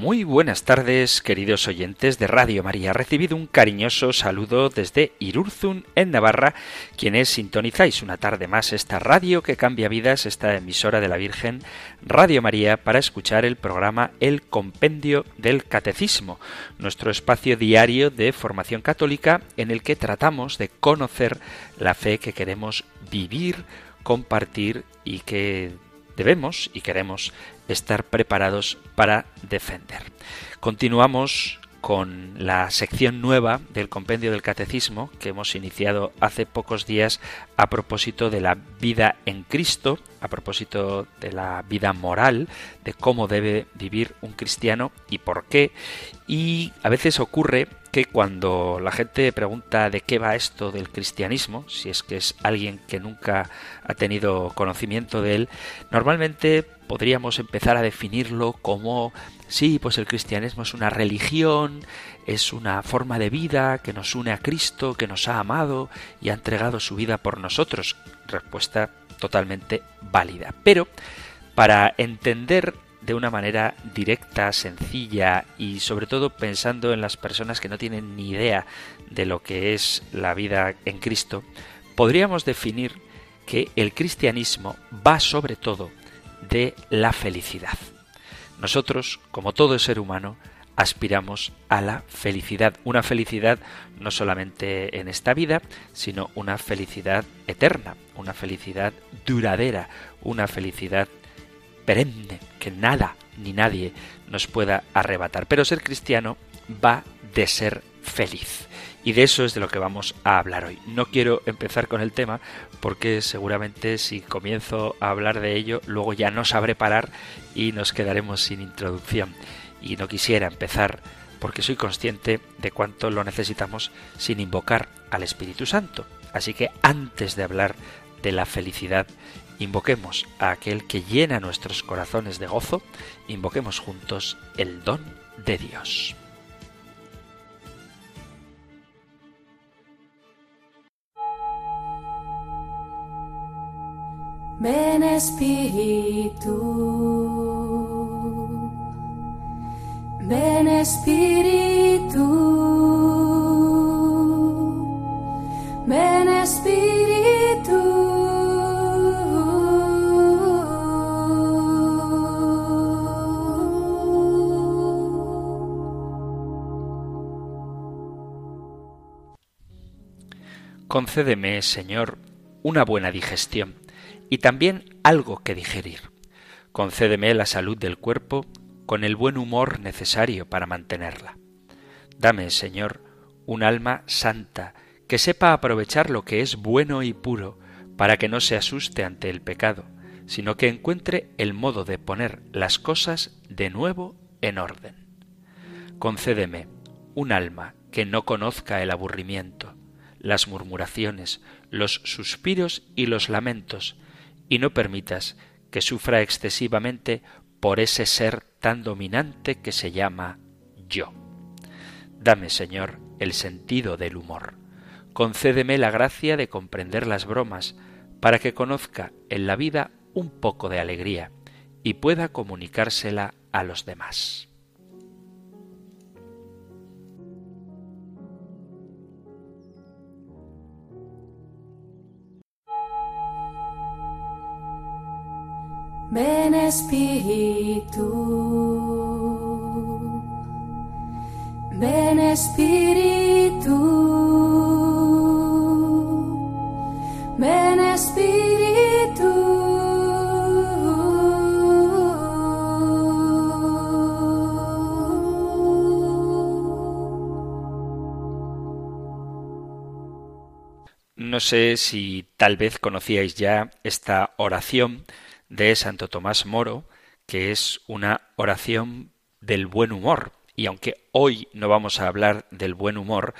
Muy buenas tardes, queridos oyentes de Radio María. Recibido un cariñoso saludo desde Irurzun, en Navarra, quienes sintonizáis una tarde más esta radio que cambia vidas, esta emisora de la Virgen, Radio María, para escuchar el programa El Compendio del Catecismo, nuestro espacio diario de formación católica en el que tratamos de conocer la fe que queremos vivir, compartir y que debemos y queremos estar preparados para defender. Continuamos con la sección nueva del compendio del catecismo que hemos iniciado hace pocos días a propósito de la vida en Cristo, a propósito de la vida moral, de cómo debe vivir un cristiano y por qué. Y a veces ocurre que cuando la gente pregunta de qué va esto del cristianismo, si es que es alguien que nunca ha tenido conocimiento de él, normalmente podríamos empezar a definirlo como sí, pues el cristianismo es una religión, es una forma de vida que nos une a Cristo, que nos ha amado y ha entregado su vida por nosotros. Respuesta totalmente válida. Pero para entender de una manera directa, sencilla y sobre todo pensando en las personas que no tienen ni idea de lo que es la vida en Cristo, podríamos definir que el cristianismo va sobre todo de la felicidad. Nosotros, como todo ser humano, aspiramos a la felicidad, una felicidad no solamente en esta vida, sino una felicidad eterna, una felicidad duradera, una felicidad perenne, que nada ni nadie nos pueda arrebatar. Pero ser cristiano va de ser feliz. Y de eso es de lo que vamos a hablar hoy. No quiero empezar con el tema porque seguramente si comienzo a hablar de ello, luego ya no sabré parar y nos quedaremos sin introducción. Y no quisiera empezar porque soy consciente de cuánto lo necesitamos sin invocar al Espíritu Santo. Así que antes de hablar de la felicidad, invoquemos a aquel que llena nuestros corazones de gozo, invoquemos juntos el don de Dios. Ven Espíritu, ven Espíritu, ven Espíritu. Concédeme, Señor, una buena digestión y también algo que digerir. Concédeme la salud del cuerpo con el buen humor necesario para mantenerla. Dame, Señor, un alma santa que sepa aprovechar lo que es bueno y puro para que no se asuste ante el pecado, sino que encuentre el modo de poner las cosas de nuevo en orden. Concédeme un alma que no conozca el aburrimiento, las murmuraciones, los suspiros y los lamentos, y no permitas que sufra excesivamente por ese ser tan dominante que se llama yo. Dame, Señor, el sentido del humor. Concédeme la gracia de comprender las bromas, para que conozca en la vida un poco de alegría y pueda comunicársela a los demás. Ven Espíritu, ven Espíritu, ven Espíritu. No sé si tal vez conocíais ya esta oración de Santo Tomás Moro, que es una oración del buen humor. Y aunque hoy no vamos a hablar del buen humor,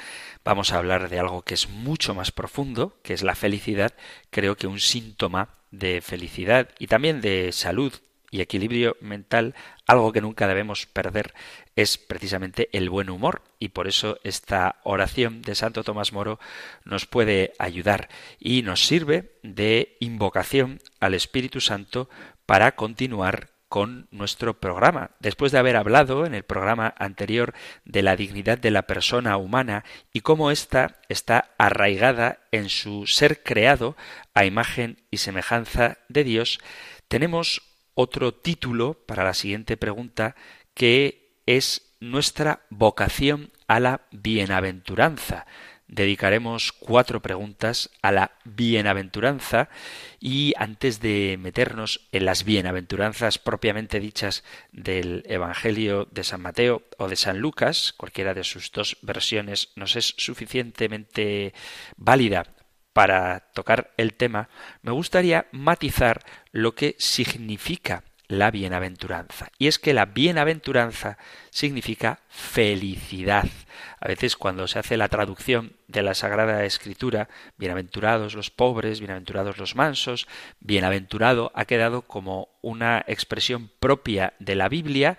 vamos a hablar de algo que es mucho más profundo, que es la felicidad, creo que un síntoma de felicidad y también de salud y equilibrio mental, algo que nunca debemos perder es precisamente el buen humor y por eso esta oración de Santo Tomás Moro nos puede ayudar y nos sirve de invocación al Espíritu Santo para continuar con nuestro programa. Después de haber hablado en el programa anterior de la dignidad de la persona humana y cómo ésta está arraigada en su ser creado a imagen y semejanza de Dios, tenemos otro título para la siguiente pregunta que es nuestra vocación a la bienaventuranza. Dedicaremos cuatro preguntas a la bienaventuranza y antes de meternos en las bienaventuranzas propiamente dichas del Evangelio de San Mateo o de San Lucas, cualquiera de sus dos versiones nos es suficientemente válida para tocar el tema, me gustaría matizar lo que significa la bienaventuranza. Y es que la bienaventuranza significa felicidad. A veces cuando se hace la traducción de la Sagrada Escritura, bienaventurados los pobres, bienaventurados los mansos, bienaventurado ha quedado como una expresión propia de la Biblia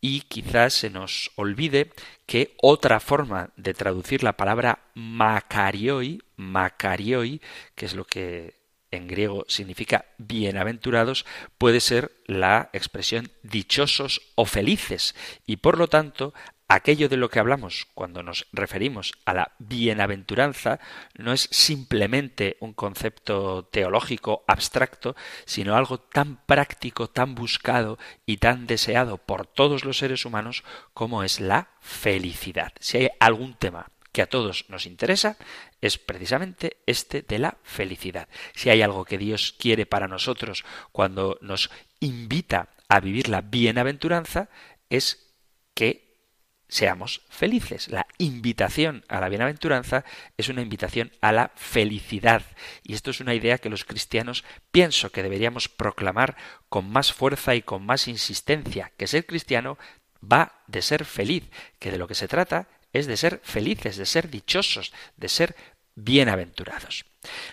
y quizás se nos olvide que otra forma de traducir la palabra makarioi, makarioi, que es lo que en griego significa bienaventurados, puede ser la expresión dichosos o felices. Y por lo tanto, aquello de lo que hablamos cuando nos referimos a la bienaventuranza no es simplemente un concepto teológico abstracto, sino algo tan práctico, tan buscado y tan deseado por todos los seres humanos como es la felicidad. Si hay algún tema que a todos nos interesa es precisamente este de la felicidad. Si hay algo que Dios quiere para nosotros cuando nos invita a vivir la bienaventuranza, es que seamos felices. La invitación a la bienaventuranza es una invitación a la felicidad. Y esto es una idea que los cristianos pienso que deberíamos proclamar con más fuerza y con más insistencia, que ser cristiano va de ser feliz, que de lo que se trata es de ser felices, de ser dichosos, de ser bienaventurados.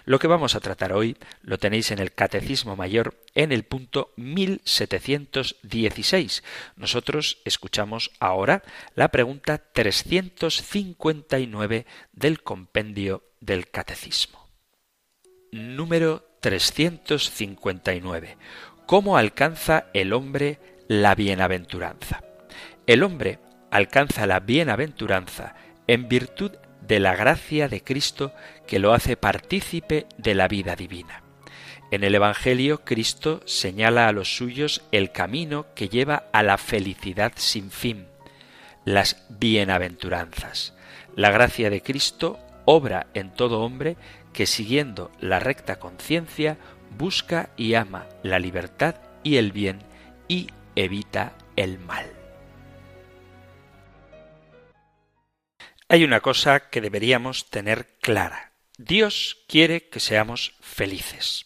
Lo que vamos a tratar hoy lo tenéis en el Catecismo Mayor en el punto 1716. Nosotros escuchamos ahora la pregunta 359 del compendio del Catecismo. Número 359. ¿Cómo alcanza el hombre la bienaventuranza? El hombre alcanza la bienaventuranza en virtud de la gracia de Cristo que lo hace partícipe de la vida divina. En el Evangelio Cristo señala a los suyos el camino que lleva a la felicidad sin fin, las bienaventuranzas. La gracia de Cristo obra en todo hombre que siguiendo la recta conciencia busca y ama la libertad y el bien y evita el mal. Hay una cosa que deberíamos tener clara. Dios quiere que seamos felices,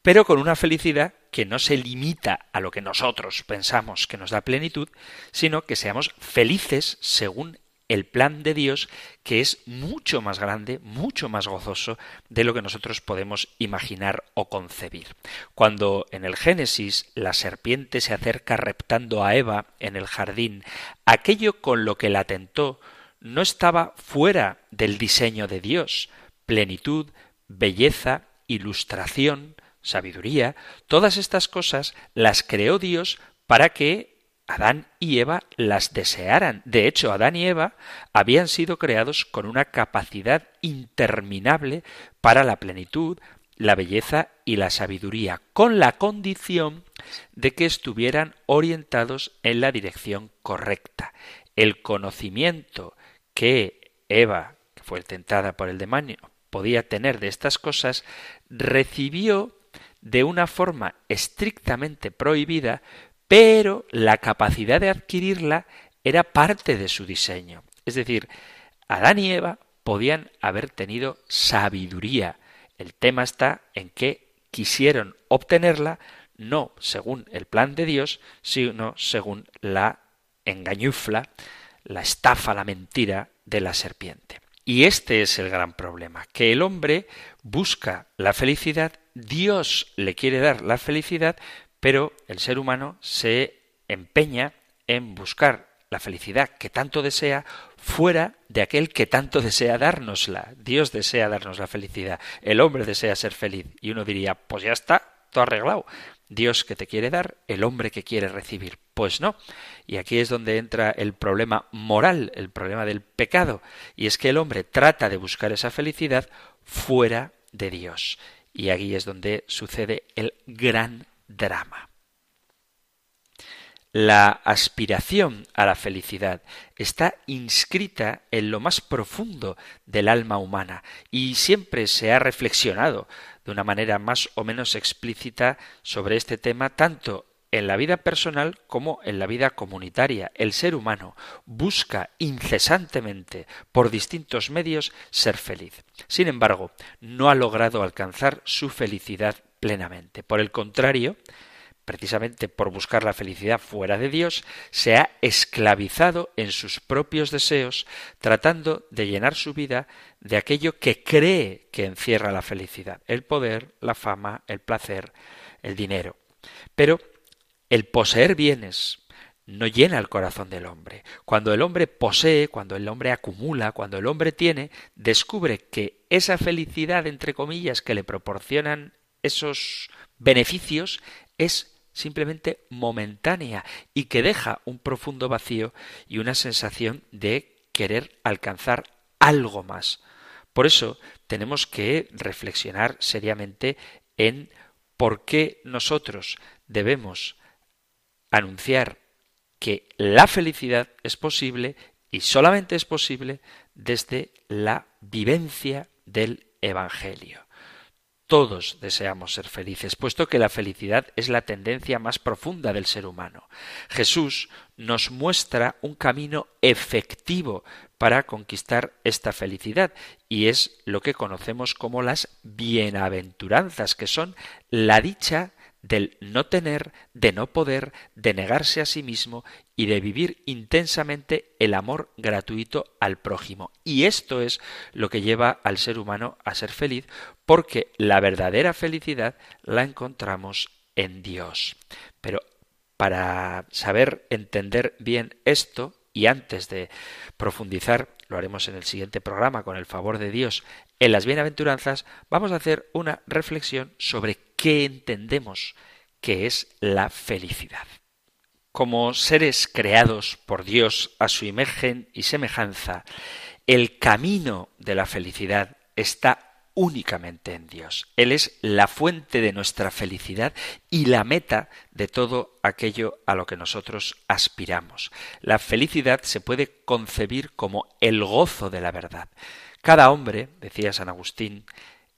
pero con una felicidad que no se limita a lo que nosotros pensamos que nos da plenitud, sino que seamos felices según el plan de Dios, que es mucho más grande, mucho más gozoso de lo que nosotros podemos imaginar o concebir. Cuando en el Génesis la serpiente se acerca reptando a Eva en el jardín, aquello con lo que la tentó no estaba fuera del diseño de Dios. Plenitud, belleza, ilustración, sabiduría, todas estas cosas las creó Dios para que Adán y Eva las desearan. De hecho, Adán y Eva habían sido creados con una capacidad interminable para la plenitud, la belleza y la sabiduría, con la condición de que estuvieran orientados en la dirección correcta. El conocimiento que Eva, que fue tentada por el demonio, podía tener de estas cosas, recibió de una forma estrictamente prohibida, pero la capacidad de adquirirla era parte de su diseño. Es decir, Adán y Eva podían haber tenido sabiduría. El tema está en que quisieron obtenerla no según el plan de Dios, sino según la engañufla la estafa, la mentira de la serpiente. Y este es el gran problema, que el hombre busca la felicidad, Dios le quiere dar la felicidad, Pero el ser humano se empeña en buscar la felicidad que tanto desea fuera de aquel que tanto desea dárnosla. Dios desea darnos la felicidad, el hombre desea ser feliz. Y uno diría, pues ya está, todo arreglado. Dios que te quiere dar, el hombre que quiere recibir. Pues no. Y aquí es donde entra el problema moral, el problema del pecado. Y es que el hombre trata de buscar esa felicidad fuera de Dios. Y aquí es donde sucede el gran drama. La aspiración a la felicidad está inscrita en lo más profundo del alma humana y siempre se ha reflexionado de una manera más o menos explícita sobre este tema tanto en la vida personal como en la vida comunitaria. El ser humano busca incesantemente por distintos medios ser feliz. Sin embargo, no ha logrado alcanzar su felicidad plenamente. Por el contrario, precisamente por buscar la felicidad fuera de Dios, se ha esclavizado en sus propios deseos, tratando de llenar su vida de aquello que cree que encierra la felicidad, el poder, la fama, el placer, el dinero. Pero el poseer bienes no llena el corazón del hombre. Cuando el hombre posee, cuando el hombre acumula, cuando el hombre tiene, descubre que esa felicidad, entre comillas, que le proporcionan esos beneficios es simplemente momentánea y que deja un profundo vacío y una sensación de querer alcanzar algo más. Por eso tenemos que reflexionar seriamente en por qué nosotros debemos anunciar que la felicidad es posible y solamente es posible desde la vivencia del Evangelio. Todos deseamos ser felices, puesto que la felicidad es la tendencia más profunda del ser humano. Jesús nos muestra un camino efectivo para conquistar esta felicidad, y es lo que conocemos como las bienaventuranzas, que son la dicha del no tener, de no poder, de negarse a sí mismo y de vivir intensamente el amor gratuito al prójimo. Y esto es lo que lleva al ser humano a ser feliz, porque la verdadera felicidad la encontramos en Dios. Pero para saber entender bien esto, y antes de profundizar, lo haremos en el siguiente programa con el favor de Dios, en las bienaventuranzas, vamos a hacer una reflexión sobre qué entendemos que es la felicidad. Como seres creados por Dios a su imagen y semejanza, el camino de la felicidad está únicamente en Dios. Él es la fuente de nuestra felicidad y la meta de todo aquello a lo que nosotros aspiramos. La felicidad se puede concebir como el gozo de la verdad. Cada hombre, decía San Agustín,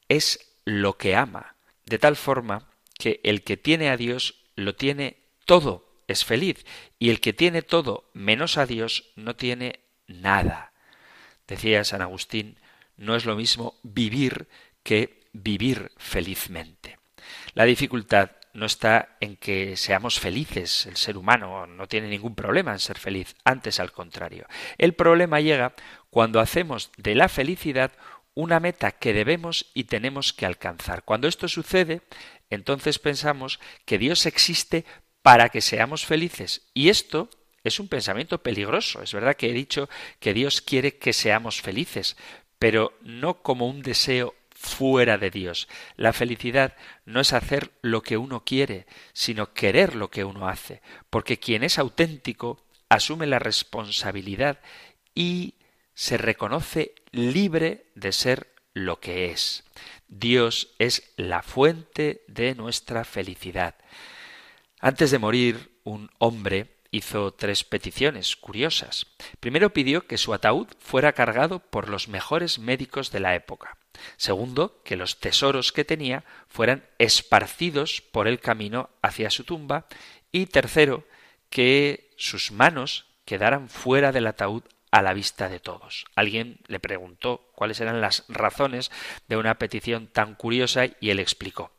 es lo que ama, de tal forma que el que tiene a Dios lo tiene todo, es feliz, y el que tiene todo menos a Dios no tiene nada. Decía San Agustín, no es lo mismo vivir que vivir felizmente. La dificultad no está en que seamos felices, el ser humano no tiene ningún problema en ser feliz, antes al contrario. El problema llega cuando hacemos de la felicidad una meta que debemos y tenemos que alcanzar. Cuando esto sucede, entonces pensamos que Dios existe para que seamos felices. Y esto es un pensamiento peligroso. Es verdad que he dicho que Dios quiere que seamos felices, pero no como un deseo fuera de Dios. La felicidad no es hacer lo que uno quiere, sino querer lo que uno hace, porque quien es auténtico asume la responsabilidad y se reconoce libre de ser lo que es. Dios es la fuente de nuestra felicidad. Antes de morir, un hombre hizo tres peticiones curiosas. Primero pidió que su ataúd fuera cargado por los mejores médicos de la época. Segundo, que los tesoros que tenía fueran esparcidos por el camino hacia su tumba. Y tercero, que sus manos quedaran fuera del ataúd a la vista de todos. Alguien le preguntó cuáles eran las razones de una petición tan curiosa y él explicó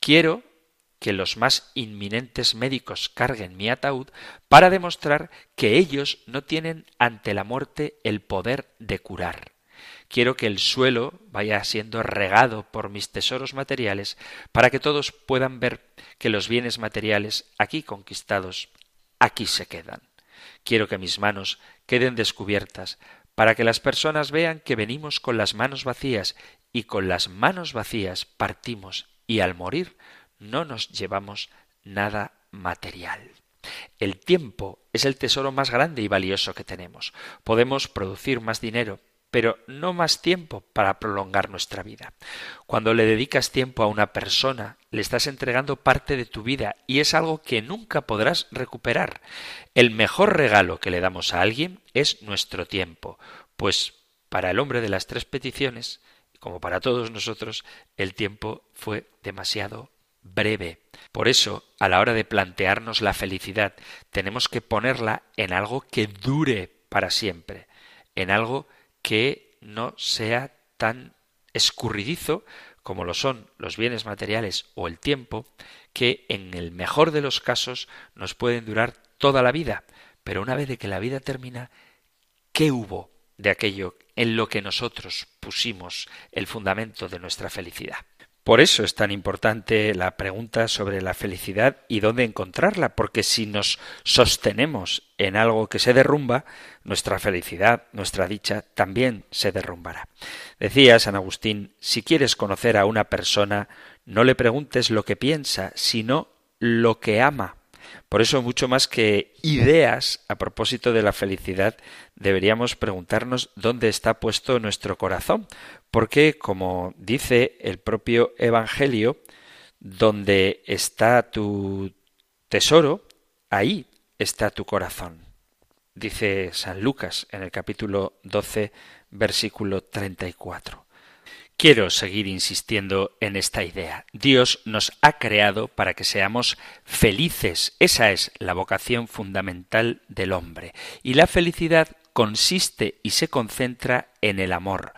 Quiero que los más inminentes médicos carguen mi ataúd para demostrar que ellos no tienen ante la muerte el poder de curar. quiero que el suelo vaya siendo regado por mis tesoros materiales para que todos puedan ver que los bienes materiales aquí conquistados, aquí se quedan. Quiero que mis manos queden descubiertas para que las personas vean que venimos con las manos vacías y con las manos vacías partimos y al morir no nos llevamos nada material. El tiempo es el tesoro más grande y valioso que tenemos. Podemos producir más dinero, pero no más tiempo para prolongar nuestra vida. Cuando le dedicas tiempo a una persona, le estás entregando parte de tu vida y es algo que nunca podrás recuperar. El mejor regalo que le damos a alguien es nuestro tiempo, pues para el hombre de las tres peticiones, como para todos nosotros, el tiempo fue demasiado breve. Por eso, a la hora de plantearnos la felicidad, tenemos que ponerla en algo que dure para siempre, en algo que no sea tan escurridizo como lo son los bienes materiales o el tiempo, que en el mejor de los casos nos pueden durar toda la vida. Pero una vez de que la vida termina, ¿qué hubo de aquello en lo que nosotros pusimos el fundamento de nuestra felicidad? Por eso es tan importante la pregunta sobre la felicidad y dónde encontrarla, porque si nos sostenemos en algo que se derrumba, nuestra felicidad, nuestra dicha también se derrumbará. Decía San Agustín, si quieres conocer a una persona, no le preguntes lo que piensa, sino lo que ama. Por eso, mucho más que ideas a propósito de la felicidad, deberíamos preguntarnos dónde está puesto nuestro corazón, porque, como dice el propio Evangelio, donde está tu tesoro, ahí está tu corazón. Dice San Lucas en el capítulo 12, versículo 34. Quiero seguir insistiendo en esta idea. Dios nos ha creado para que seamos felices. Esa es la vocación fundamental del hombre. Y la felicidad consiste y se concentra en el amor.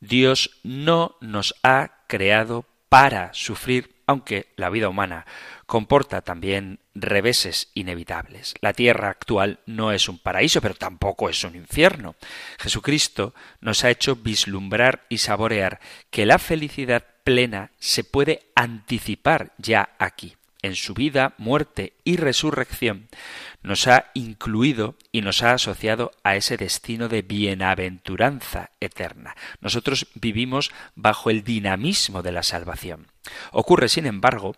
Dios no nos ha creado para sufrir, aunque la vida humana comporta también reveses inevitables. La tierra actual no es un paraíso, pero tampoco es un infierno. Jesucristo nos ha hecho vislumbrar y saborear que la felicidad plena se puede anticipar ya aquí en su vida, muerte y resurrección, nos ha incluido y nos ha asociado a ese destino de bienaventuranza eterna. Nosotros vivimos bajo el dinamismo de la salvación. Ocurre, sin embargo,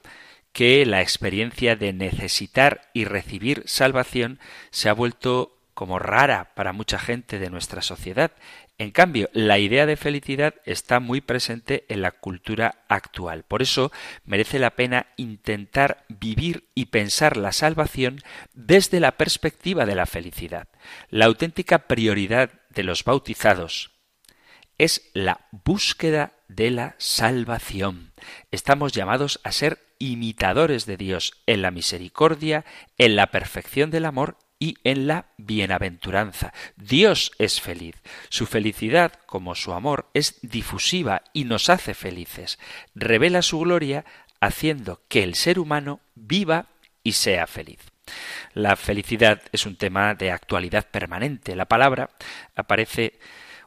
que la experiencia de necesitar y recibir salvación se ha vuelto como rara para mucha gente de nuestra sociedad. En cambio, la idea de felicidad está muy presente en la cultura actual. Por eso merece la pena intentar vivir y pensar la salvación desde la perspectiva de la felicidad. La auténtica prioridad de los bautizados es la búsqueda de la salvación. Estamos llamados a ser imitadores de Dios en la misericordia, en la perfección del amor y en la bienaventuranza. Dios es feliz. Su felicidad, como su amor, es difusiva y nos hace felices. Revela su gloria haciendo que el ser humano viva y sea feliz. La felicidad es un tema de actualidad permanente. La palabra aparece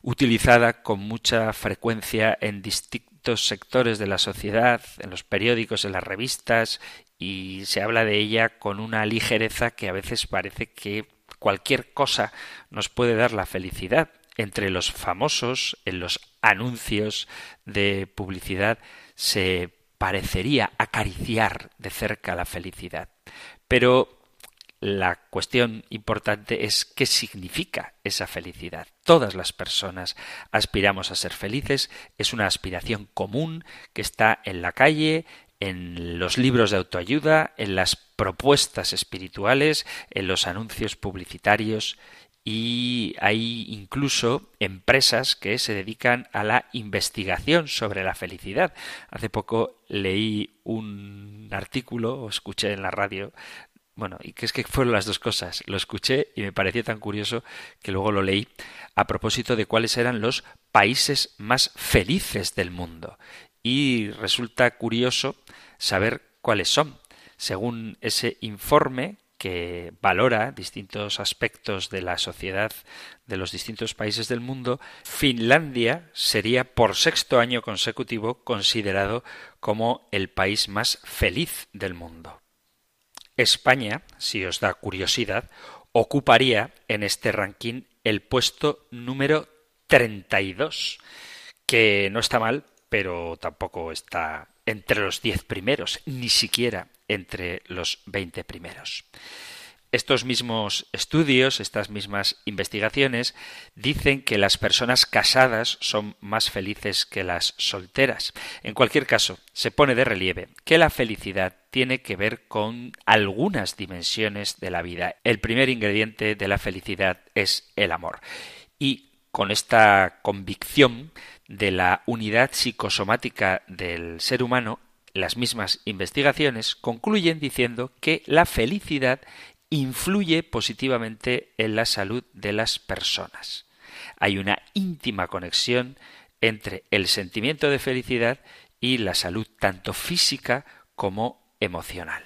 utilizada con mucha frecuencia en distintos sectores de la sociedad, en los periódicos, en las revistas y se habla de ella con una ligereza que a veces parece que cualquier cosa nos puede dar la felicidad. Entre los famosos, en los anuncios de publicidad, se parecería acariciar de cerca la felicidad. Pero la cuestión importante es qué significa esa felicidad. Todas las personas aspiramos a ser felices, es una aspiración común que está en la calle, en los libros de autoayuda, en las propuestas espirituales, en los anuncios publicitarios y hay incluso empresas que se dedican a la investigación sobre la felicidad. Hace poco leí un artículo o escuché en la radio bueno, y que es que fueron las dos cosas. Lo escuché y me pareció tan curioso que luego lo leí a propósito de cuáles eran los países más felices del mundo. Y resulta curioso saber cuáles son. Según ese informe que valora distintos aspectos de la sociedad de los distintos países del mundo, Finlandia sería por sexto año consecutivo considerado como el país más feliz del mundo. España, si os da curiosidad, ocuparía en este ranking el puesto número 32, que no está mal, pero tampoco está entre los diez primeros, ni siquiera entre los veinte primeros. Estos mismos estudios, estas mismas investigaciones, dicen que las personas casadas son más felices que las solteras. En cualquier caso, se pone de relieve que la felicidad tiene que ver con algunas dimensiones de la vida. El primer ingrediente de la felicidad es el amor. Y con esta convicción de la unidad psicosomática del ser humano, las mismas investigaciones concluyen diciendo que la felicidad influye positivamente en la salud de las personas. Hay una íntima conexión entre el sentimiento de felicidad y la salud tanto física como emocional.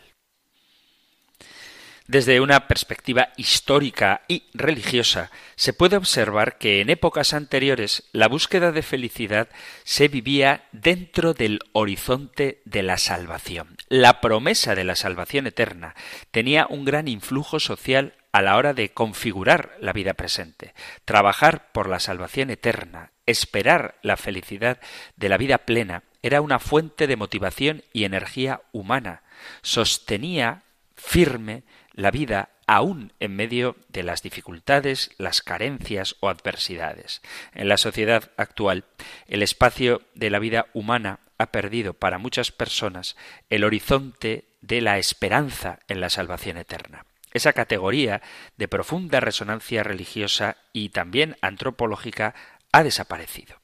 Desde una perspectiva histórica y religiosa, se puede observar que en épocas anteriores la búsqueda de felicidad se vivía dentro del horizonte de la salvación. La promesa de la salvación eterna tenía un gran influjo social a la hora de configurar la vida presente. Trabajar por la salvación eterna, esperar la felicidad de la vida plena, era una fuente de motivación y energía humana. Sostenía firme la vida aún en medio de las dificultades, las carencias o adversidades. En la sociedad actual, el espacio de la vida humana ha perdido para muchas personas el horizonte de la esperanza en la salvación eterna. Esa categoría de profunda resonancia religiosa y también antropológica ha desaparecido.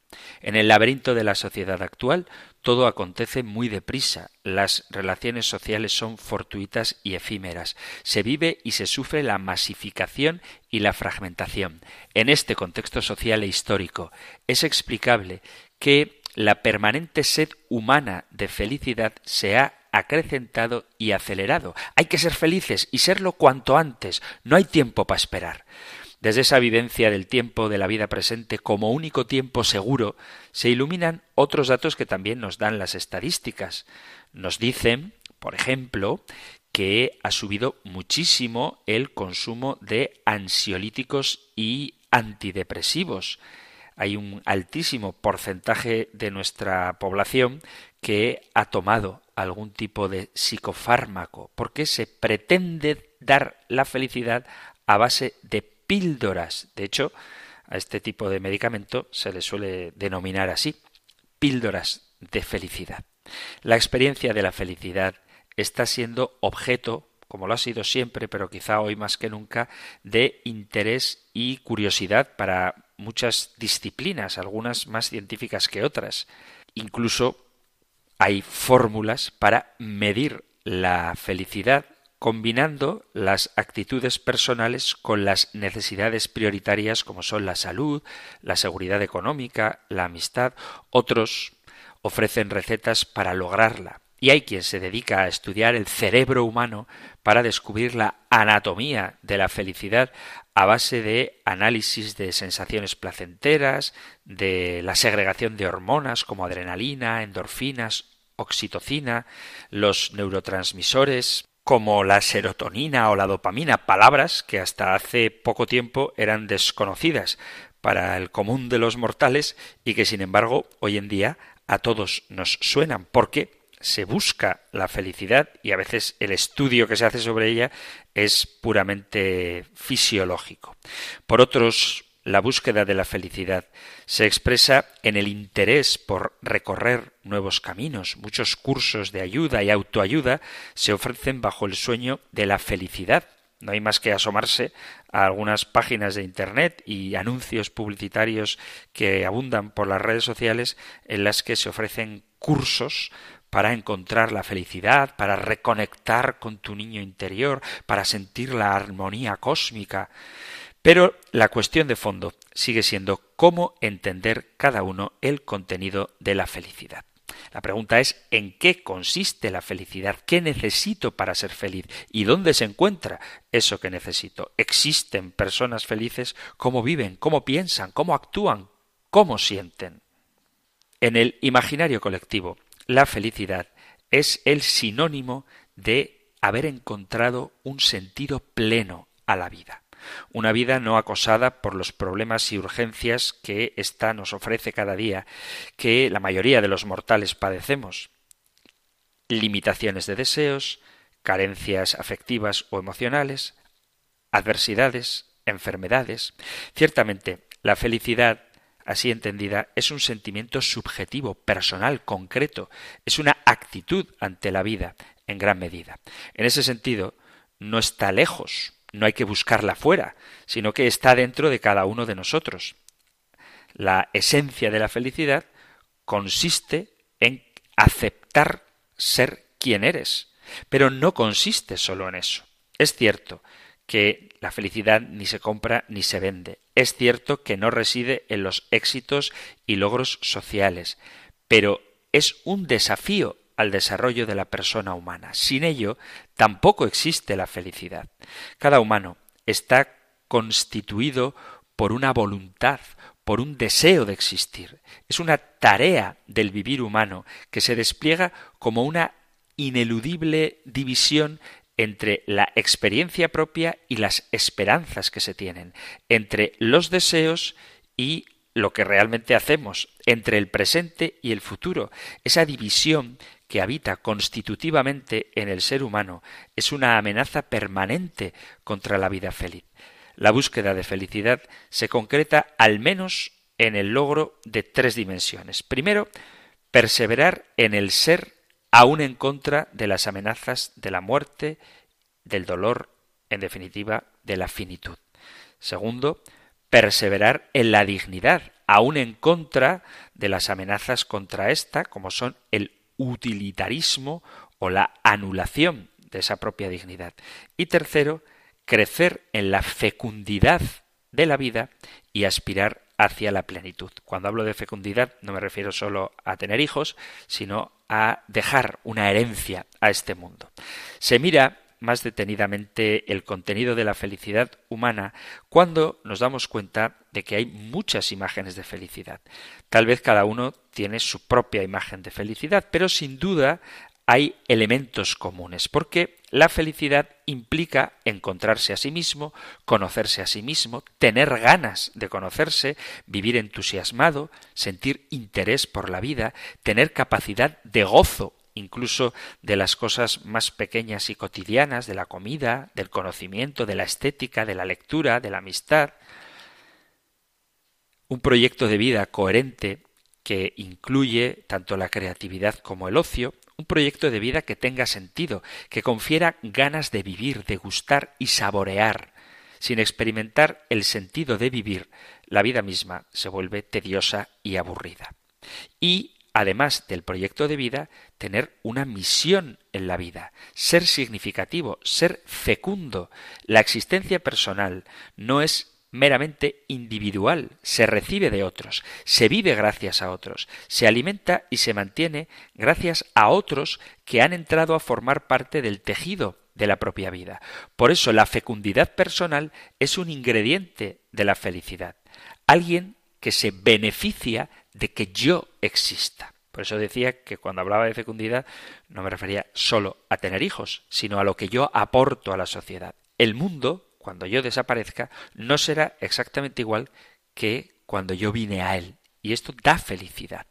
En el laberinto de la sociedad actual todo acontece muy deprisa, las relaciones sociales son fortuitas y efímeras, se vive y se sufre la masificación y la fragmentación. En este contexto social e histórico es explicable que la permanente sed humana de felicidad se ha acrecentado y acelerado. Hay que ser felices y serlo cuanto antes. No hay tiempo para esperar. Desde esa vivencia del tiempo de la vida presente como único tiempo seguro, se iluminan otros datos que también nos dan las estadísticas. Nos dicen, por ejemplo, que ha subido muchísimo el consumo de ansiolíticos y antidepresivos. Hay un altísimo porcentaje de nuestra población que ha tomado algún tipo de psicofármaco, porque se pretende dar la felicidad a base de píldoras. De hecho, a este tipo de medicamento se le suele denominar así, píldoras de felicidad. La experiencia de la felicidad está siendo objeto, como lo ha sido siempre, pero quizá hoy más que nunca, de interés y curiosidad para muchas disciplinas, algunas más científicas que otras. Incluso hay fórmulas para medir la felicidad combinando las actitudes personales con las necesidades prioritarias como son la salud, la seguridad económica, la amistad. Otros ofrecen recetas para lograrla. Y hay quien se dedica a estudiar el cerebro humano para descubrir la anatomía de la felicidad a base de análisis de sensaciones placenteras, de la segregación de hormonas como adrenalina, endorfinas, oxitocina, los neurotransmisores, como la serotonina o la dopamina, palabras que hasta hace poco tiempo eran desconocidas para el común de los mortales y que sin embargo hoy en día a todos nos suenan porque se busca la felicidad y a veces el estudio que se hace sobre ella es puramente fisiológico. Por otros la búsqueda de la felicidad se expresa en el interés por recorrer nuevos caminos. Muchos cursos de ayuda y autoayuda se ofrecen bajo el sueño de la felicidad. No hay más que asomarse a algunas páginas de Internet y anuncios publicitarios que abundan por las redes sociales en las que se ofrecen cursos para encontrar la felicidad, para reconectar con tu niño interior, para sentir la armonía cósmica. Pero la cuestión de fondo sigue siendo cómo entender cada uno el contenido de la felicidad. La pregunta es ¿en qué consiste la felicidad? ¿Qué necesito para ser feliz? ¿Y dónde se encuentra eso que necesito? ¿Existen personas felices? ¿Cómo viven? ¿Cómo piensan? ¿Cómo actúan? ¿Cómo sienten? En el imaginario colectivo, la felicidad es el sinónimo de haber encontrado un sentido pleno a la vida. Una vida no acosada por los problemas y urgencias que ésta nos ofrece cada día, que la mayoría de los mortales padecemos. Limitaciones de deseos, carencias afectivas o emocionales, adversidades, enfermedades. Ciertamente, la felicidad, así entendida, es un sentimiento subjetivo, personal, concreto, es una actitud ante la vida, en gran medida. En ese sentido, no está lejos no hay que buscarla fuera, sino que está dentro de cada uno de nosotros. La esencia de la felicidad consiste en aceptar ser quien eres, pero no consiste solo en eso. Es cierto que la felicidad ni se compra ni se vende. Es cierto que no reside en los éxitos y logros sociales, pero es un desafío al desarrollo de la persona humana. Sin ello, tampoco existe la felicidad. Cada humano está constituido por una voluntad, por un deseo de existir. Es una tarea del vivir humano que se despliega como una ineludible división entre la experiencia propia y las esperanzas que se tienen, entre los deseos y lo que realmente hacemos, entre el presente y el futuro. Esa división que habita constitutivamente en el ser humano es una amenaza permanente contra la vida feliz. La búsqueda de felicidad se concreta al menos en el logro de tres dimensiones. Primero, perseverar en el ser aún en contra de las amenazas de la muerte, del dolor, en definitiva, de la finitud. Segundo, perseverar en la dignidad, aún en contra de las amenazas contra esta, como son el utilitarismo o la anulación de esa propia dignidad. Y tercero, crecer en la fecundidad de la vida y aspirar hacia la plenitud. Cuando hablo de fecundidad no me refiero solo a tener hijos, sino a dejar una herencia a este mundo. Se mira más detenidamente el contenido de la felicidad humana cuando nos damos cuenta de que hay muchas imágenes de felicidad. Tal vez cada uno tiene su propia imagen de felicidad, pero sin duda hay elementos comunes, porque la felicidad implica encontrarse a sí mismo, conocerse a sí mismo, tener ganas de conocerse, vivir entusiasmado, sentir interés por la vida, tener capacidad de gozo incluso de las cosas más pequeñas y cotidianas, de la comida, del conocimiento, de la estética, de la lectura, de la amistad. Un proyecto de vida coherente que incluye tanto la creatividad como el ocio, un proyecto de vida que tenga sentido, que confiera ganas de vivir, de gustar y saborear. Sin experimentar el sentido de vivir, la vida misma se vuelve tediosa y aburrida. Y además del proyecto de vida, tener una misión en la vida, ser significativo, ser fecundo. La existencia personal no es meramente individual, se recibe de otros, se vive gracias a otros, se alimenta y se mantiene gracias a otros que han entrado a formar parte del tejido de la propia vida. Por eso la fecundidad personal es un ingrediente de la felicidad. Alguien que se beneficia de que yo exista. Por eso decía que cuando hablaba de fecundidad no me refería solo a tener hijos, sino a lo que yo aporto a la sociedad. El mundo, cuando yo desaparezca, no será exactamente igual que cuando yo vine a él. Y esto da felicidad.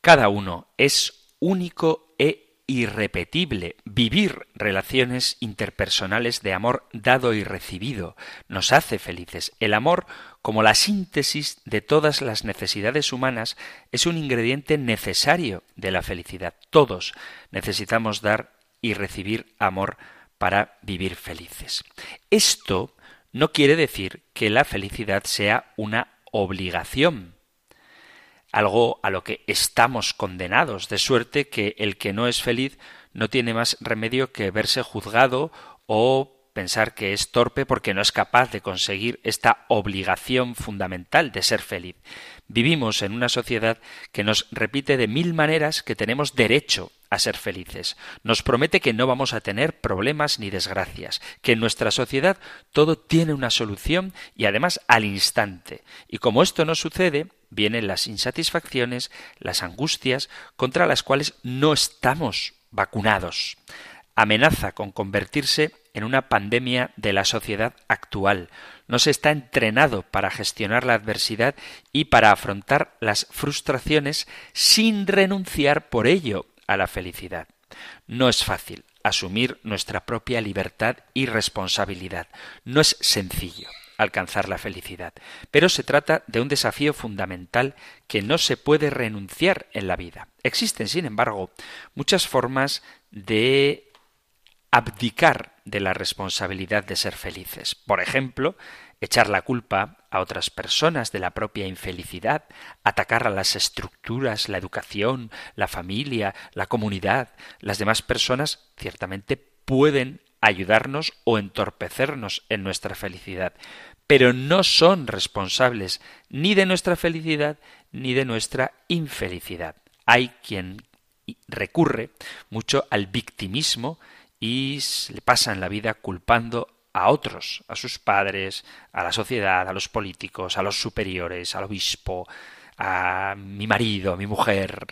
Cada uno es único e irrepetible. Vivir relaciones interpersonales de amor dado y recibido nos hace felices. El amor, como la síntesis de todas las necesidades humanas, es un ingrediente necesario de la felicidad. Todos necesitamos dar y recibir amor para vivir felices. Esto no quiere decir que la felicidad sea una obligación algo a lo que estamos condenados, de suerte que el que no es feliz no tiene más remedio que verse juzgado o pensar que es torpe porque no es capaz de conseguir esta obligación fundamental de ser feliz. Vivimos en una sociedad que nos repite de mil maneras que tenemos derecho a ser felices. Nos promete que no vamos a tener problemas ni desgracias, que en nuestra sociedad todo tiene una solución y además al instante. Y como esto no sucede, vienen las insatisfacciones, las angustias, contra las cuales no estamos vacunados. Amenaza con convertirse en una pandemia de la sociedad actual. No se está entrenado para gestionar la adversidad y para afrontar las frustraciones sin renunciar por ello a la felicidad. No es fácil asumir nuestra propia libertad y responsabilidad. No es sencillo alcanzar la felicidad, pero se trata de un desafío fundamental que no se puede renunciar en la vida. Existen, sin embargo, muchas formas de abdicar de la responsabilidad de ser felices. Por ejemplo, echar la culpa a otras personas de la propia infelicidad, atacar a las estructuras, la educación, la familia, la comunidad, las demás personas ciertamente pueden ayudarnos o entorpecernos en nuestra felicidad, pero no son responsables ni de nuestra felicidad ni de nuestra infelicidad. Hay quien recurre mucho al victimismo y le pasa en la vida culpando a otros, a sus padres, a la sociedad, a los políticos, a los superiores, al obispo, a mi marido, a mi mujer.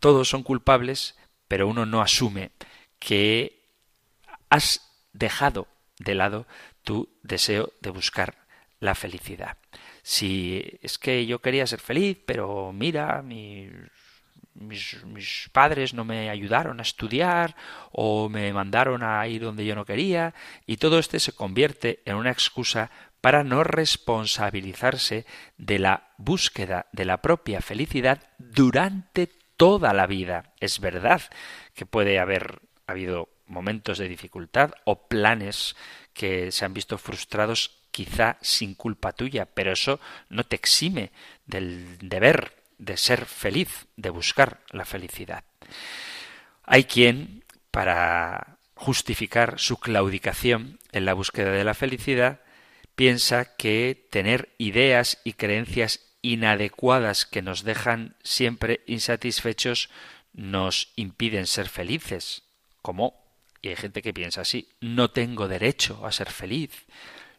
Todos son culpables, pero uno no asume que has dejado de lado tu deseo de buscar la felicidad. Si es que yo quería ser feliz, pero mira, mis mis, padres no me ayudaron a estudiar o me mandaron a ir donde yo no quería y todo esto se convierte en una excusa para no responsabilizarse de la búsqueda de la propia felicidad durante toda la vida. Es verdad que puede haber habido momentos de dificultad o planes que se han visto frustrados quizá sin culpa tuya, pero eso no te exime del deber de ser feliz, de buscar la felicidad. Hay quien, para justificar su claudicación en la búsqueda de la felicidad, piensa que tener ideas y creencias inadecuadas que nos dejan siempre insatisfechos nos impiden ser felices. Como, y hay gente que piensa así, no tengo derecho a ser feliz,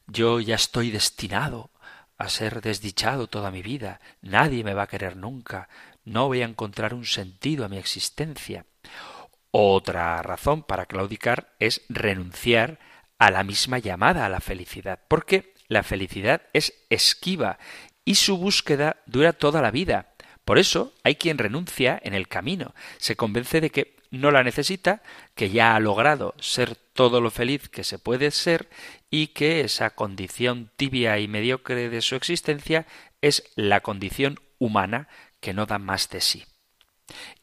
yo ya estoy destinado a ser desdichado toda mi vida, nadie me va a querer nunca, no voy a encontrar un sentido a mi existencia. Otra razón para claudicar es renunciar a la misma llamada a la felicidad, porque la felicidad es esquiva y su búsqueda dura toda la vida. Por eso hay quien renuncia en el camino, se convence de que no la necesita, que ya ha logrado ser todo lo feliz que se puede ser y que esa condición tibia y mediocre de su existencia es la condición humana que no da más de sí.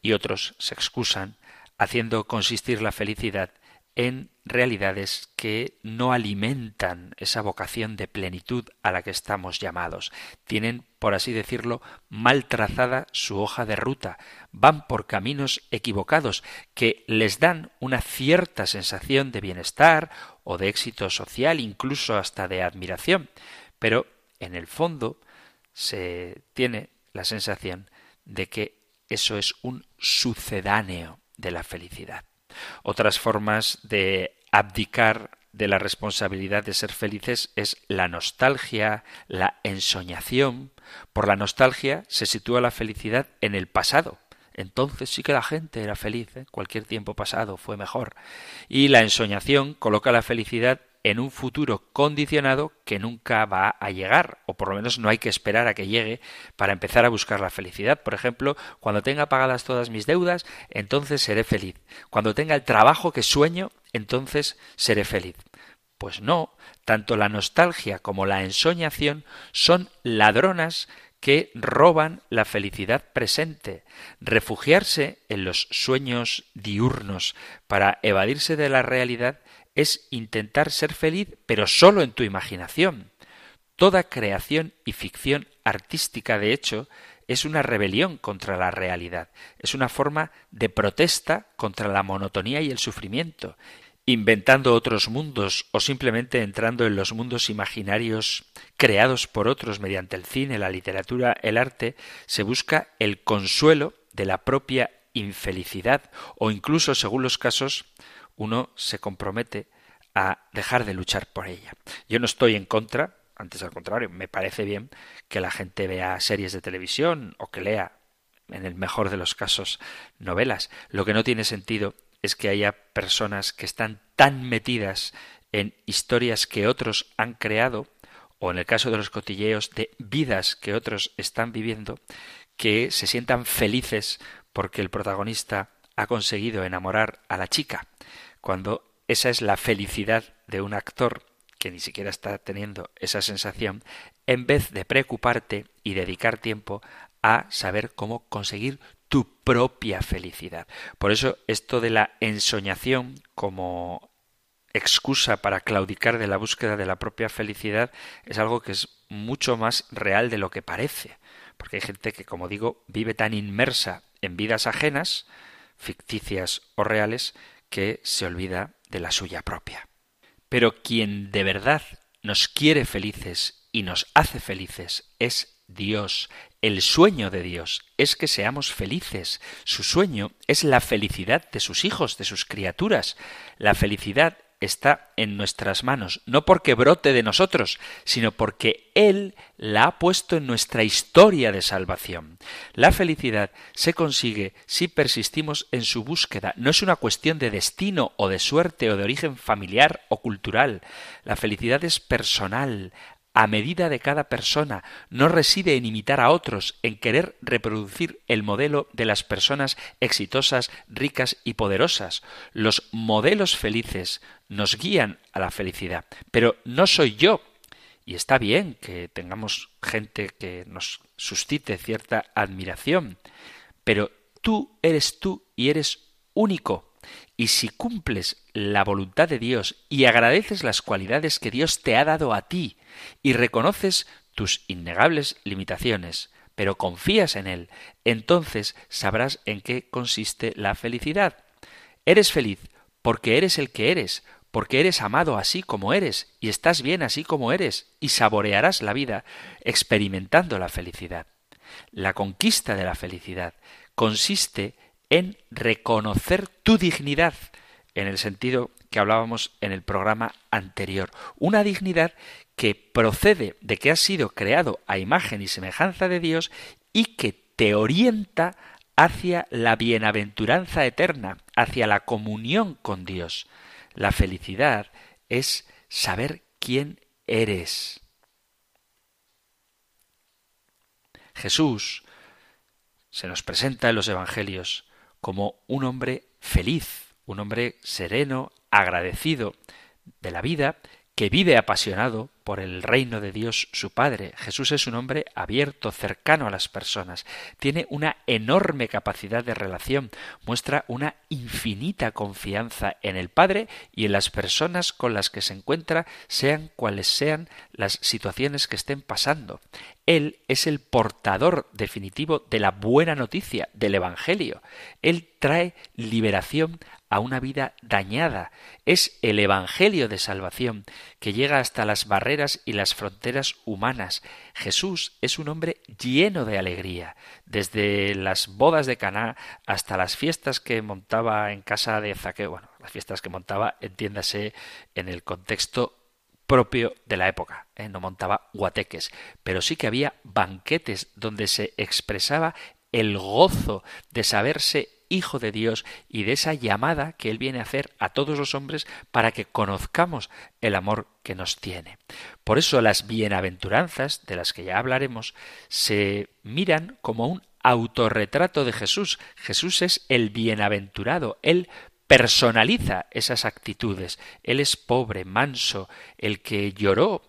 Y otros se excusan haciendo consistir la felicidad en realidades que no alimentan esa vocación de plenitud a la que estamos llamados. Tienen, por así decirlo, mal trazada su hoja de ruta, van por caminos equivocados que les dan una cierta sensación de bienestar o de éxito social, incluso hasta de admiración, pero en el fondo se tiene la sensación de que eso es un sucedáneo de la felicidad. Otras formas de abdicar de la responsabilidad de ser felices es la nostalgia, la ensoñación. Por la nostalgia se sitúa la felicidad en el pasado. Entonces sí que la gente era feliz, ¿eh? cualquier tiempo pasado fue mejor. Y la ensoñación coloca la felicidad en un futuro condicionado que nunca va a llegar, o por lo menos no hay que esperar a que llegue para empezar a buscar la felicidad. Por ejemplo, cuando tenga pagadas todas mis deudas, entonces seré feliz. Cuando tenga el trabajo que sueño, entonces seré feliz. Pues no, tanto la nostalgia como la ensoñación son ladronas que roban la felicidad presente. Refugiarse en los sueños diurnos para evadirse de la realidad es intentar ser feliz, pero solo en tu imaginación. Toda creación y ficción artística, de hecho, es una rebelión contra la realidad, es una forma de protesta contra la monotonía y el sufrimiento. inventando otros mundos o simplemente entrando en los mundos imaginarios creados por otros mediante el cine, la literatura, el arte, se busca el consuelo de la propia infelicidad o incluso, según los casos, uno se compromete a dejar de luchar por ella. Yo no estoy en contra, antes al contrario, me parece bien que la gente vea series de televisión o que lea, en el mejor de los casos, novelas. Lo que no tiene sentido es que haya personas que están tan metidas en historias que otros han creado, o en el caso de los cotilleos, de vidas que otros están viviendo, que se sientan felices porque el protagonista ha conseguido enamorar a la chica, cuando esa es la felicidad de un actor que ni siquiera está teniendo esa sensación, en vez de preocuparte y dedicar tiempo a saber cómo conseguir tu propia felicidad. Por eso esto de la ensoñación como excusa para claudicar de la búsqueda de la propia felicidad es algo que es mucho más real de lo que parece, porque hay gente que, como digo, vive tan inmersa en vidas ajenas, ficticias o reales, que se olvida de la suya propia. Pero quien de verdad nos quiere felices y nos hace felices es Dios. El sueño de Dios es que seamos felices. Su sueño es la felicidad de sus hijos, de sus criaturas. La felicidad está en nuestras manos, no porque brote de nosotros, sino porque Él la ha puesto en nuestra historia de salvación. La felicidad se consigue si persistimos en su búsqueda. No es una cuestión de destino o de suerte o de origen familiar o cultural. La felicidad es personal, a medida de cada persona, no reside en imitar a otros, en querer reproducir el modelo de las personas exitosas, ricas y poderosas. Los modelos felices nos guían a la felicidad, pero no soy yo. Y está bien que tengamos gente que nos suscite cierta admiración, pero tú eres tú y eres único. Y si cumples la voluntad de Dios y agradeces las cualidades que Dios te ha dado a ti y reconoces tus innegables limitaciones, pero confías en Él, entonces sabrás en qué consiste la felicidad. Eres feliz porque eres el que eres, porque eres amado así como eres, y estás bien así como eres, y saborearás la vida experimentando la felicidad. La conquista de la felicidad consiste en reconocer tu dignidad, en el sentido que hablábamos en el programa anterior. Una dignidad que procede de que has sido creado a imagen y semejanza de Dios y que te orienta hacia la bienaventuranza eterna, hacia la comunión con Dios. La felicidad es saber quién eres. Jesús se nos presenta en los Evangelios como un hombre feliz, un hombre sereno, agradecido de la vida, que vive apasionado por el reino de Dios su Padre. Jesús es un hombre abierto, cercano a las personas, tiene una enorme capacidad de relación, muestra una infinita confianza en el Padre y en las personas con las que se encuentra, sean cuales sean las situaciones que estén pasando. Él es el portador definitivo de la buena noticia, del Evangelio. Él trae liberación a una vida dañada. Es el Evangelio de salvación que llega hasta las barreras y las fronteras humanas. Jesús es un hombre lleno de alegría, desde las bodas de Caná hasta las fiestas que montaba en casa de Zaqueo, bueno, las fiestas que montaba, entiéndase en el contexto propio de la época. ¿eh? No montaba guateques, pero sí que había banquetes donde se expresaba el gozo de saberse Hijo de Dios y de esa llamada que Él viene a hacer a todos los hombres para que conozcamos el amor que nos tiene. Por eso las bienaventuranzas, de las que ya hablaremos, se miran como un autorretrato de Jesús. Jesús es el bienaventurado, Él personaliza esas actitudes. Él es pobre, manso, el que lloró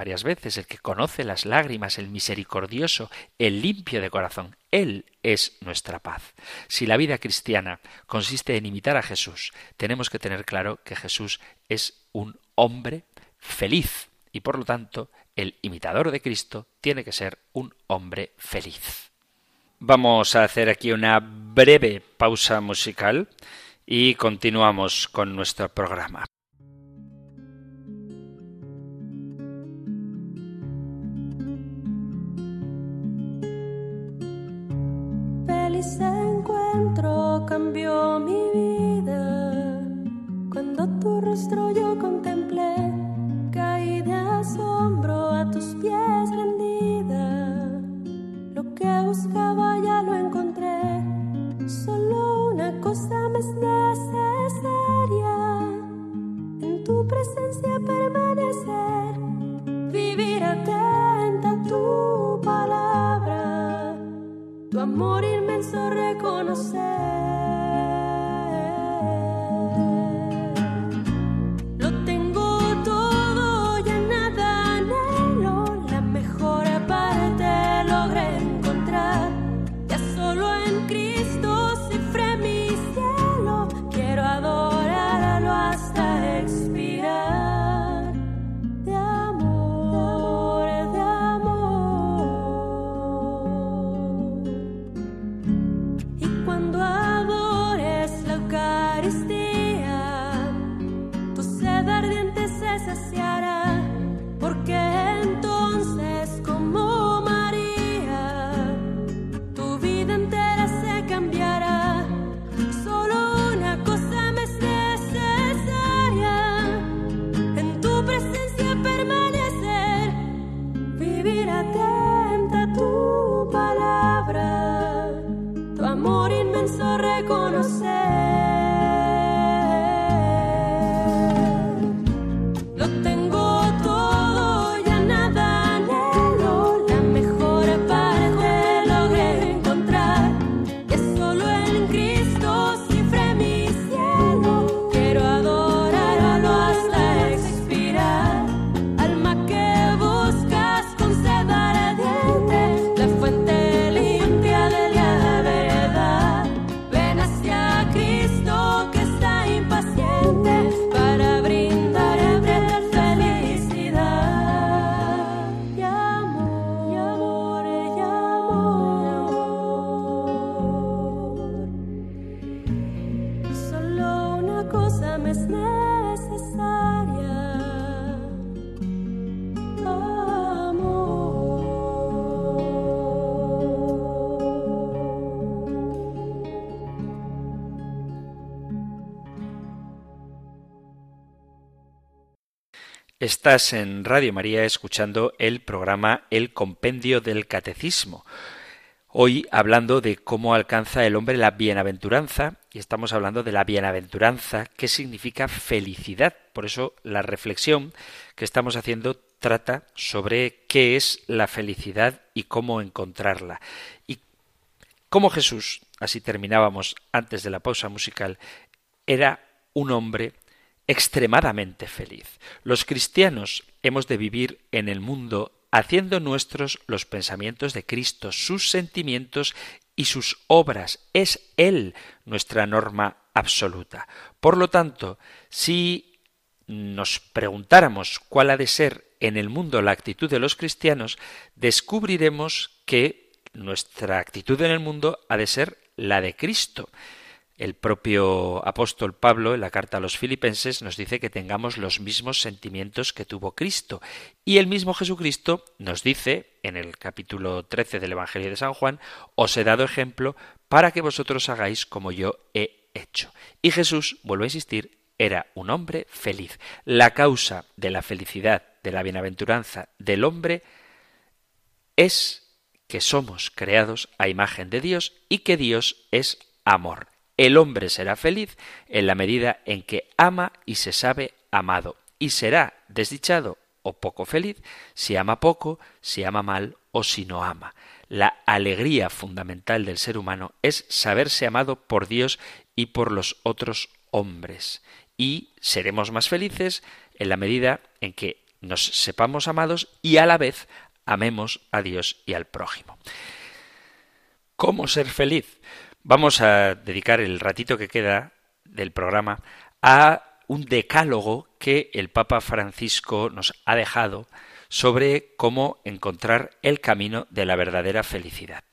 varias veces, el que conoce las lágrimas, el misericordioso, el limpio de corazón. Él es nuestra paz. Si la vida cristiana consiste en imitar a Jesús, tenemos que tener claro que Jesús es un hombre feliz y por lo tanto el imitador de Cristo tiene que ser un hombre feliz. Vamos a hacer aquí una breve pausa musical y continuamos con nuestro programa. Feliz encuentro cambió mi vida cuando tu rostro yo contemplé. Caí de asombro a tus pies rendida. Lo que buscaba ya lo encontré. Solo una cosa me es necesaria. En tu presencia permanecer. Vivir atenta a tu palabra. Tu amor inmenso Estás en Radio María escuchando el programa El Compendio del Catecismo. Hoy hablando de cómo alcanza el hombre la bienaventuranza, y estamos hablando de la bienaventuranza, que significa felicidad. Por eso la reflexión que estamos haciendo trata sobre qué es la felicidad y cómo encontrarla. Y cómo Jesús, así terminábamos antes de la pausa musical, era un hombre extremadamente feliz. Los cristianos hemos de vivir en el mundo haciendo nuestros los pensamientos de Cristo, sus sentimientos y sus obras. Es Él nuestra norma absoluta. Por lo tanto, si nos preguntáramos cuál ha de ser en el mundo la actitud de los cristianos, descubriremos que nuestra actitud en el mundo ha de ser la de Cristo. El propio apóstol Pablo, en la carta a los filipenses, nos dice que tengamos los mismos sentimientos que tuvo Cristo. Y el mismo Jesucristo nos dice, en el capítulo 13 del Evangelio de San Juan, os he dado ejemplo para que vosotros hagáis como yo he hecho. Y Jesús, vuelvo a insistir, era un hombre feliz. La causa de la felicidad, de la bienaventuranza del hombre, es que somos creados a imagen de Dios y que Dios es amor. El hombre será feliz en la medida en que ama y se sabe amado, y será desdichado o poco feliz si ama poco, si ama mal o si no ama. La alegría fundamental del ser humano es saberse amado por Dios y por los otros hombres. Y seremos más felices en la medida en que nos sepamos amados y a la vez amemos a Dios y al prójimo. ¿Cómo ser feliz? Vamos a dedicar el ratito que queda del programa a un decálogo que el Papa Francisco nos ha dejado sobre cómo encontrar el camino de la verdadera felicidad.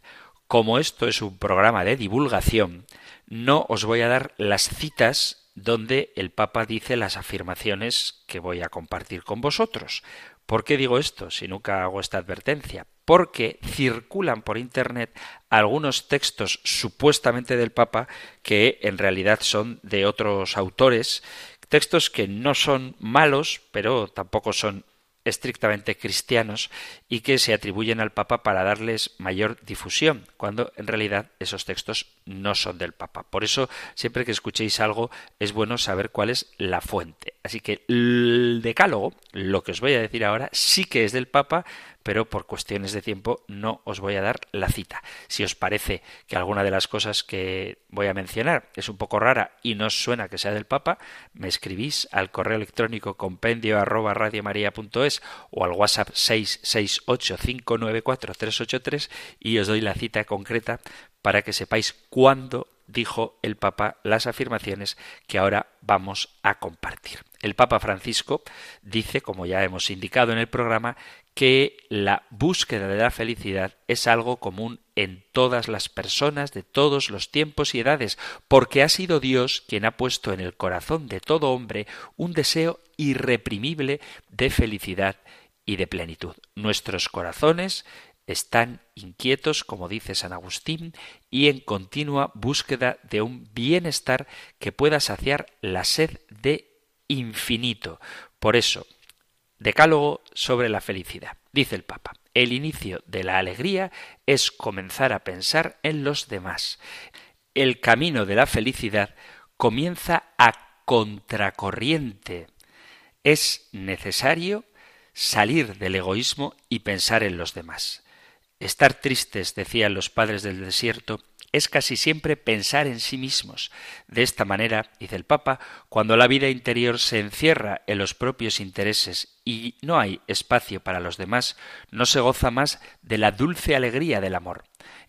Como esto es un programa de divulgación, no os voy a dar las citas donde el Papa dice las afirmaciones que voy a compartir con vosotros. ¿Por qué digo esto si nunca hago esta advertencia? Porque circulan por Internet algunos textos supuestamente del Papa que en realidad son de otros autores, textos que no son malos, pero tampoco son estrictamente cristianos y que se atribuyen al Papa para darles mayor difusión, cuando en realidad esos textos no son del Papa. Por eso, siempre que escuchéis algo, es bueno saber cuál es la fuente. Así que el decálogo, lo que os voy a decir ahora, sí que es del Papa, pero por cuestiones de tiempo no os voy a dar la cita. Si os parece que alguna de las cosas que voy a mencionar es un poco rara y no suena que sea del Papa, me escribís al correo electrónico compendio arroba radiomaria.es o al WhatsApp 668-594-383 y os doy la cita concreta para que sepáis cuándo dijo el Papa las afirmaciones que ahora vamos a compartir. El Papa Francisco dice, como ya hemos indicado en el programa, que la búsqueda de la felicidad es algo común en todas las personas de todos los tiempos y edades, porque ha sido Dios quien ha puesto en el corazón de todo hombre un deseo irreprimible de felicidad y de plenitud. Nuestros corazones están inquietos, como dice San Agustín, y en continua búsqueda de un bienestar que pueda saciar la sed de infinito. Por eso, Decálogo sobre la felicidad. Dice el Papa, el inicio de la alegría es comenzar a pensar en los demás. El camino de la felicidad comienza a contracorriente. Es necesario salir del egoísmo y pensar en los demás. Estar tristes, decían los padres del desierto, es casi siempre pensar en sí mismos. De esta manera, dice el Papa, cuando la vida interior se encierra en los propios intereses y no hay espacio para los demás, no se goza más de la dulce alegría del amor.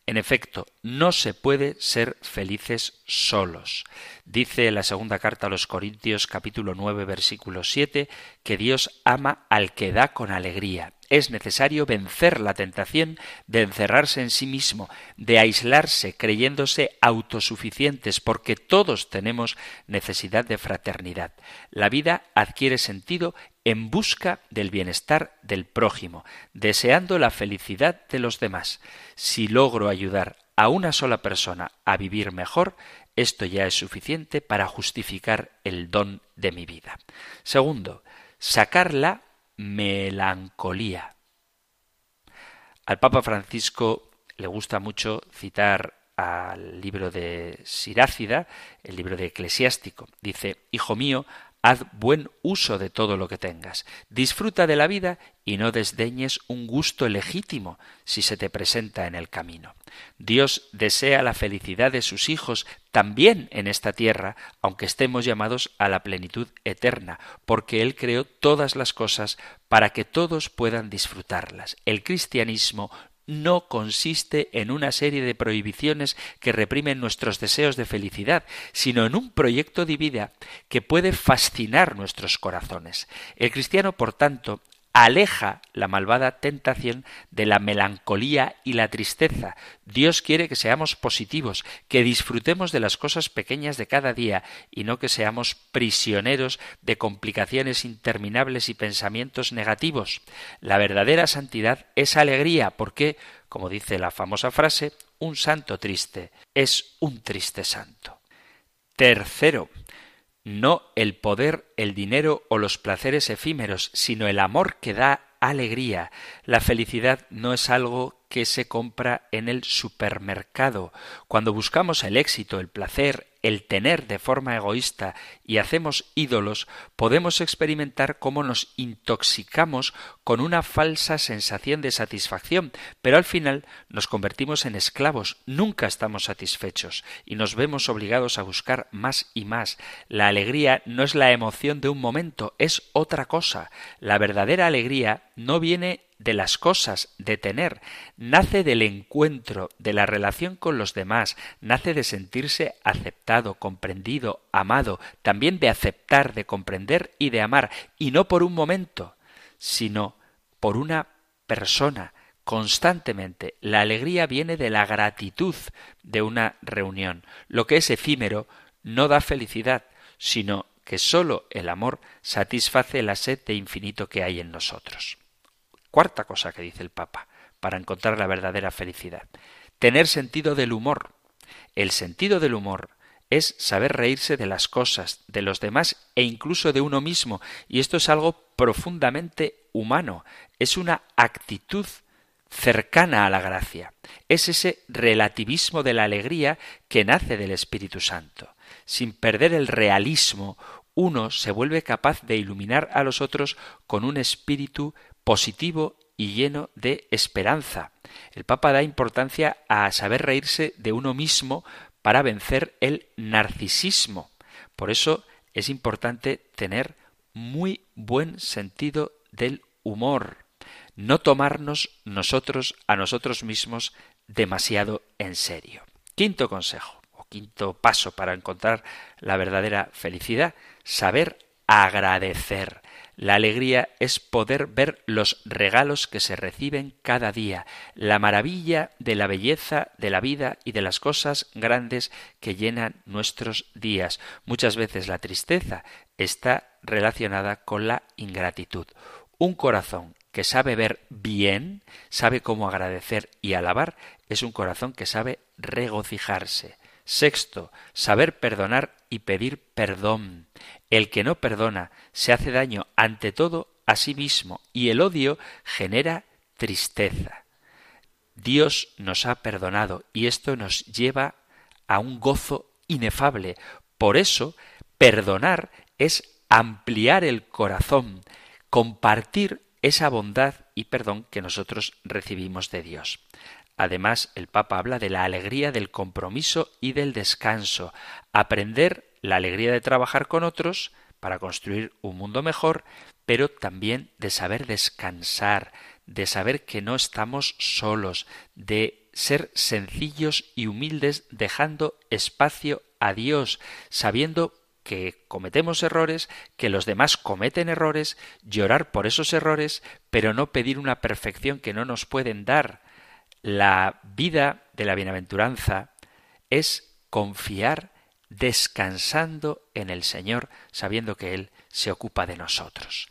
En efecto, no se puede ser felices solos. Dice la segunda carta a los Corintios capítulo 9 versículo 7 que Dios ama al que da con alegría. Es necesario vencer la tentación de encerrarse en sí mismo, de aislarse creyéndose autosuficientes, porque todos tenemos necesidad de fraternidad. La vida adquiere sentido en busca del bienestar del prójimo, deseando la felicidad de los demás. Si logro ayudar a una sola persona a vivir mejor, esto ya es suficiente para justificar el don de mi vida. Segundo, sacar la melancolía. Al Papa Francisco le gusta mucho citar al libro de Sirácida, el libro de Eclesiástico. Dice, Hijo mío, Haz buen uso de todo lo que tengas. Disfruta de la vida y no desdeñes un gusto legítimo si se te presenta en el camino. Dios desea la felicidad de sus hijos también en esta tierra, aunque estemos llamados a la plenitud eterna, porque Él creó todas las cosas para que todos puedan disfrutarlas. El cristianismo no consiste en una serie de prohibiciones que reprimen nuestros deseos de felicidad, sino en un proyecto de vida que puede fascinar nuestros corazones. El cristiano, por tanto, aleja la malvada tentación de la melancolía y la tristeza. Dios quiere que seamos positivos, que disfrutemos de las cosas pequeñas de cada día y no que seamos prisioneros de complicaciones interminables y pensamientos negativos. La verdadera santidad es alegría, porque, como dice la famosa frase, un santo triste es un triste santo. Tercero, no el poder, el dinero o los placeres efímeros, sino el amor que da alegría. La felicidad no es algo que se compra en el supermercado. Cuando buscamos el éxito, el placer, el tener de forma egoísta y hacemos ídolos, podemos experimentar cómo nos intoxicamos con una falsa sensación de satisfacción, pero al final nos convertimos en esclavos, nunca estamos satisfechos y nos vemos obligados a buscar más y más. La alegría no es la emoción de un momento, es otra cosa. La verdadera alegría no viene de las cosas, de tener, nace del encuentro, de la relación con los demás, nace de sentirse aceptado, comprendido, amado, también de aceptar, de comprender y de amar, y no por un momento, sino por una persona constantemente. La alegría viene de la gratitud de una reunión. Lo que es efímero no da felicidad, sino que sólo el amor satisface la sed de infinito que hay en nosotros. Cuarta cosa que dice el Papa, para encontrar la verdadera felicidad. Tener sentido del humor. El sentido del humor es saber reírse de las cosas, de los demás e incluso de uno mismo, y esto es algo profundamente humano, es una actitud cercana a la gracia, es ese relativismo de la alegría que nace del Espíritu Santo. Sin perder el realismo, uno se vuelve capaz de iluminar a los otros con un espíritu positivo y lleno de esperanza. El Papa da importancia a saber reírse de uno mismo para vencer el narcisismo. Por eso es importante tener muy buen sentido del humor, no tomarnos nosotros a nosotros mismos demasiado en serio. Quinto consejo, o quinto paso para encontrar la verdadera felicidad, saber agradecer. La alegría es poder ver los regalos que se reciben cada día, la maravilla de la belleza de la vida y de las cosas grandes que llenan nuestros días. Muchas veces la tristeza está relacionada con la ingratitud. Un corazón que sabe ver bien, sabe cómo agradecer y alabar, es un corazón que sabe regocijarse. Sexto, saber perdonar y pedir perdón. El que no perdona se hace daño ante todo a sí mismo y el odio genera tristeza. Dios nos ha perdonado y esto nos lleva a un gozo inefable. Por eso, perdonar es ampliar el corazón, compartir esa bondad y perdón que nosotros recibimos de Dios. Además, el Papa habla de la alegría del compromiso y del descanso, aprender la alegría de trabajar con otros para construir un mundo mejor, pero también de saber descansar, de saber que no estamos solos, de ser sencillos y humildes dejando espacio a Dios, sabiendo que cometemos errores, que los demás cometen errores, llorar por esos errores, pero no pedir una perfección que no nos pueden dar, la vida de la bienaventuranza es confiar descansando en el Señor, sabiendo que Él se ocupa de nosotros.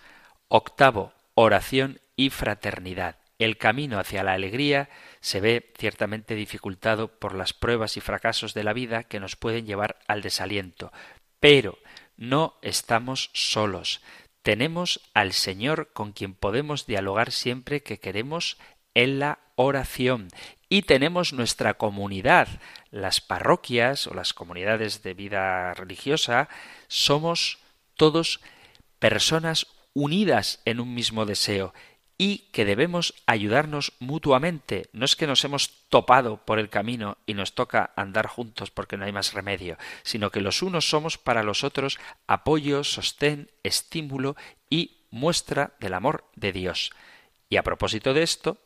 Octavo, oración y fraternidad. El camino hacia la alegría se ve ciertamente dificultado por las pruebas y fracasos de la vida que nos pueden llevar al desaliento, pero no estamos solos. Tenemos al Señor con quien podemos dialogar siempre que queremos en la oración. Y tenemos nuestra comunidad, las parroquias o las comunidades de vida religiosa, somos todos personas unidas en un mismo deseo y que debemos ayudarnos mutuamente. No es que nos hemos topado por el camino y nos toca andar juntos porque no hay más remedio, sino que los unos somos para los otros apoyo, sostén, estímulo y muestra del amor de Dios. Y a propósito de esto,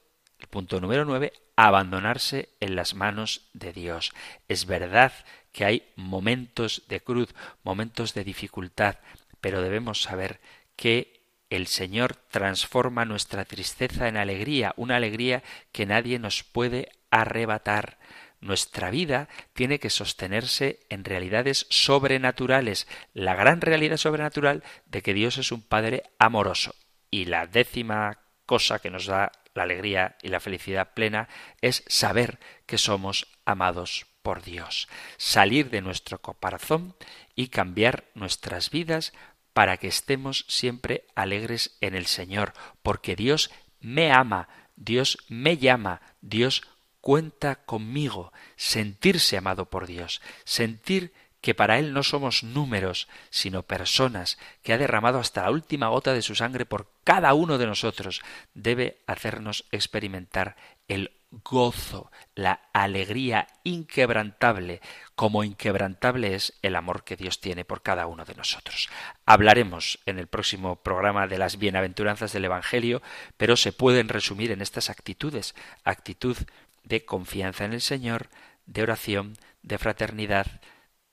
el punto número nueve, abandonarse en las manos de Dios. Es verdad que hay momentos de cruz, momentos de dificultad, pero debemos saber que el Señor transforma nuestra tristeza en alegría, una alegría que nadie nos puede arrebatar. Nuestra vida tiene que sostenerse en realidades sobrenaturales, la gran realidad sobrenatural de que Dios es un Padre amoroso. Y la décima cosa que nos da la alegría y la felicidad plena es saber que somos amados por Dios, salir de nuestro corazón y cambiar nuestras vidas para que estemos siempre alegres en el Señor, porque Dios me ama, Dios me llama, Dios cuenta conmigo, sentirse amado por Dios, sentir que para Él no somos números, sino personas, que ha derramado hasta la última gota de su sangre por cada uno de nosotros, debe hacernos experimentar el gozo, la alegría inquebrantable, como inquebrantable es el amor que Dios tiene por cada uno de nosotros. Hablaremos en el próximo programa de las bienaventuranzas del Evangelio, pero se pueden resumir en estas actitudes, actitud de confianza en el Señor, de oración, de fraternidad,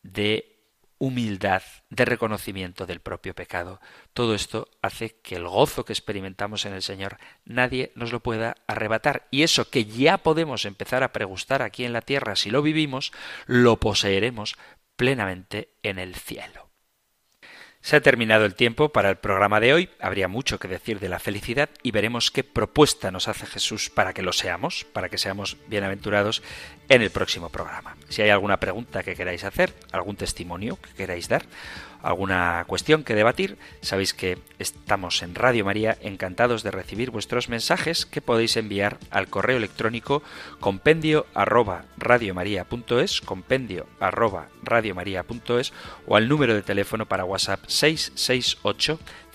de humildad, de reconocimiento del propio pecado. Todo esto hace que el gozo que experimentamos en el Señor nadie nos lo pueda arrebatar. Y eso que ya podemos empezar a pregustar aquí en la tierra, si lo vivimos, lo poseeremos plenamente en el cielo. Se ha terminado el tiempo para el programa de hoy. Habría mucho que decir de la felicidad y veremos qué propuesta nos hace Jesús para que lo seamos, para que seamos bienaventurados en el próximo programa. Si hay alguna pregunta que queráis hacer, algún testimonio que queráis dar, alguna cuestión que debatir, sabéis que estamos en Radio María encantados de recibir vuestros mensajes que podéis enviar al correo electrónico compendio arroba radiomaria.es, compendio arroba radiomaria.es o al número de teléfono para WhatsApp 668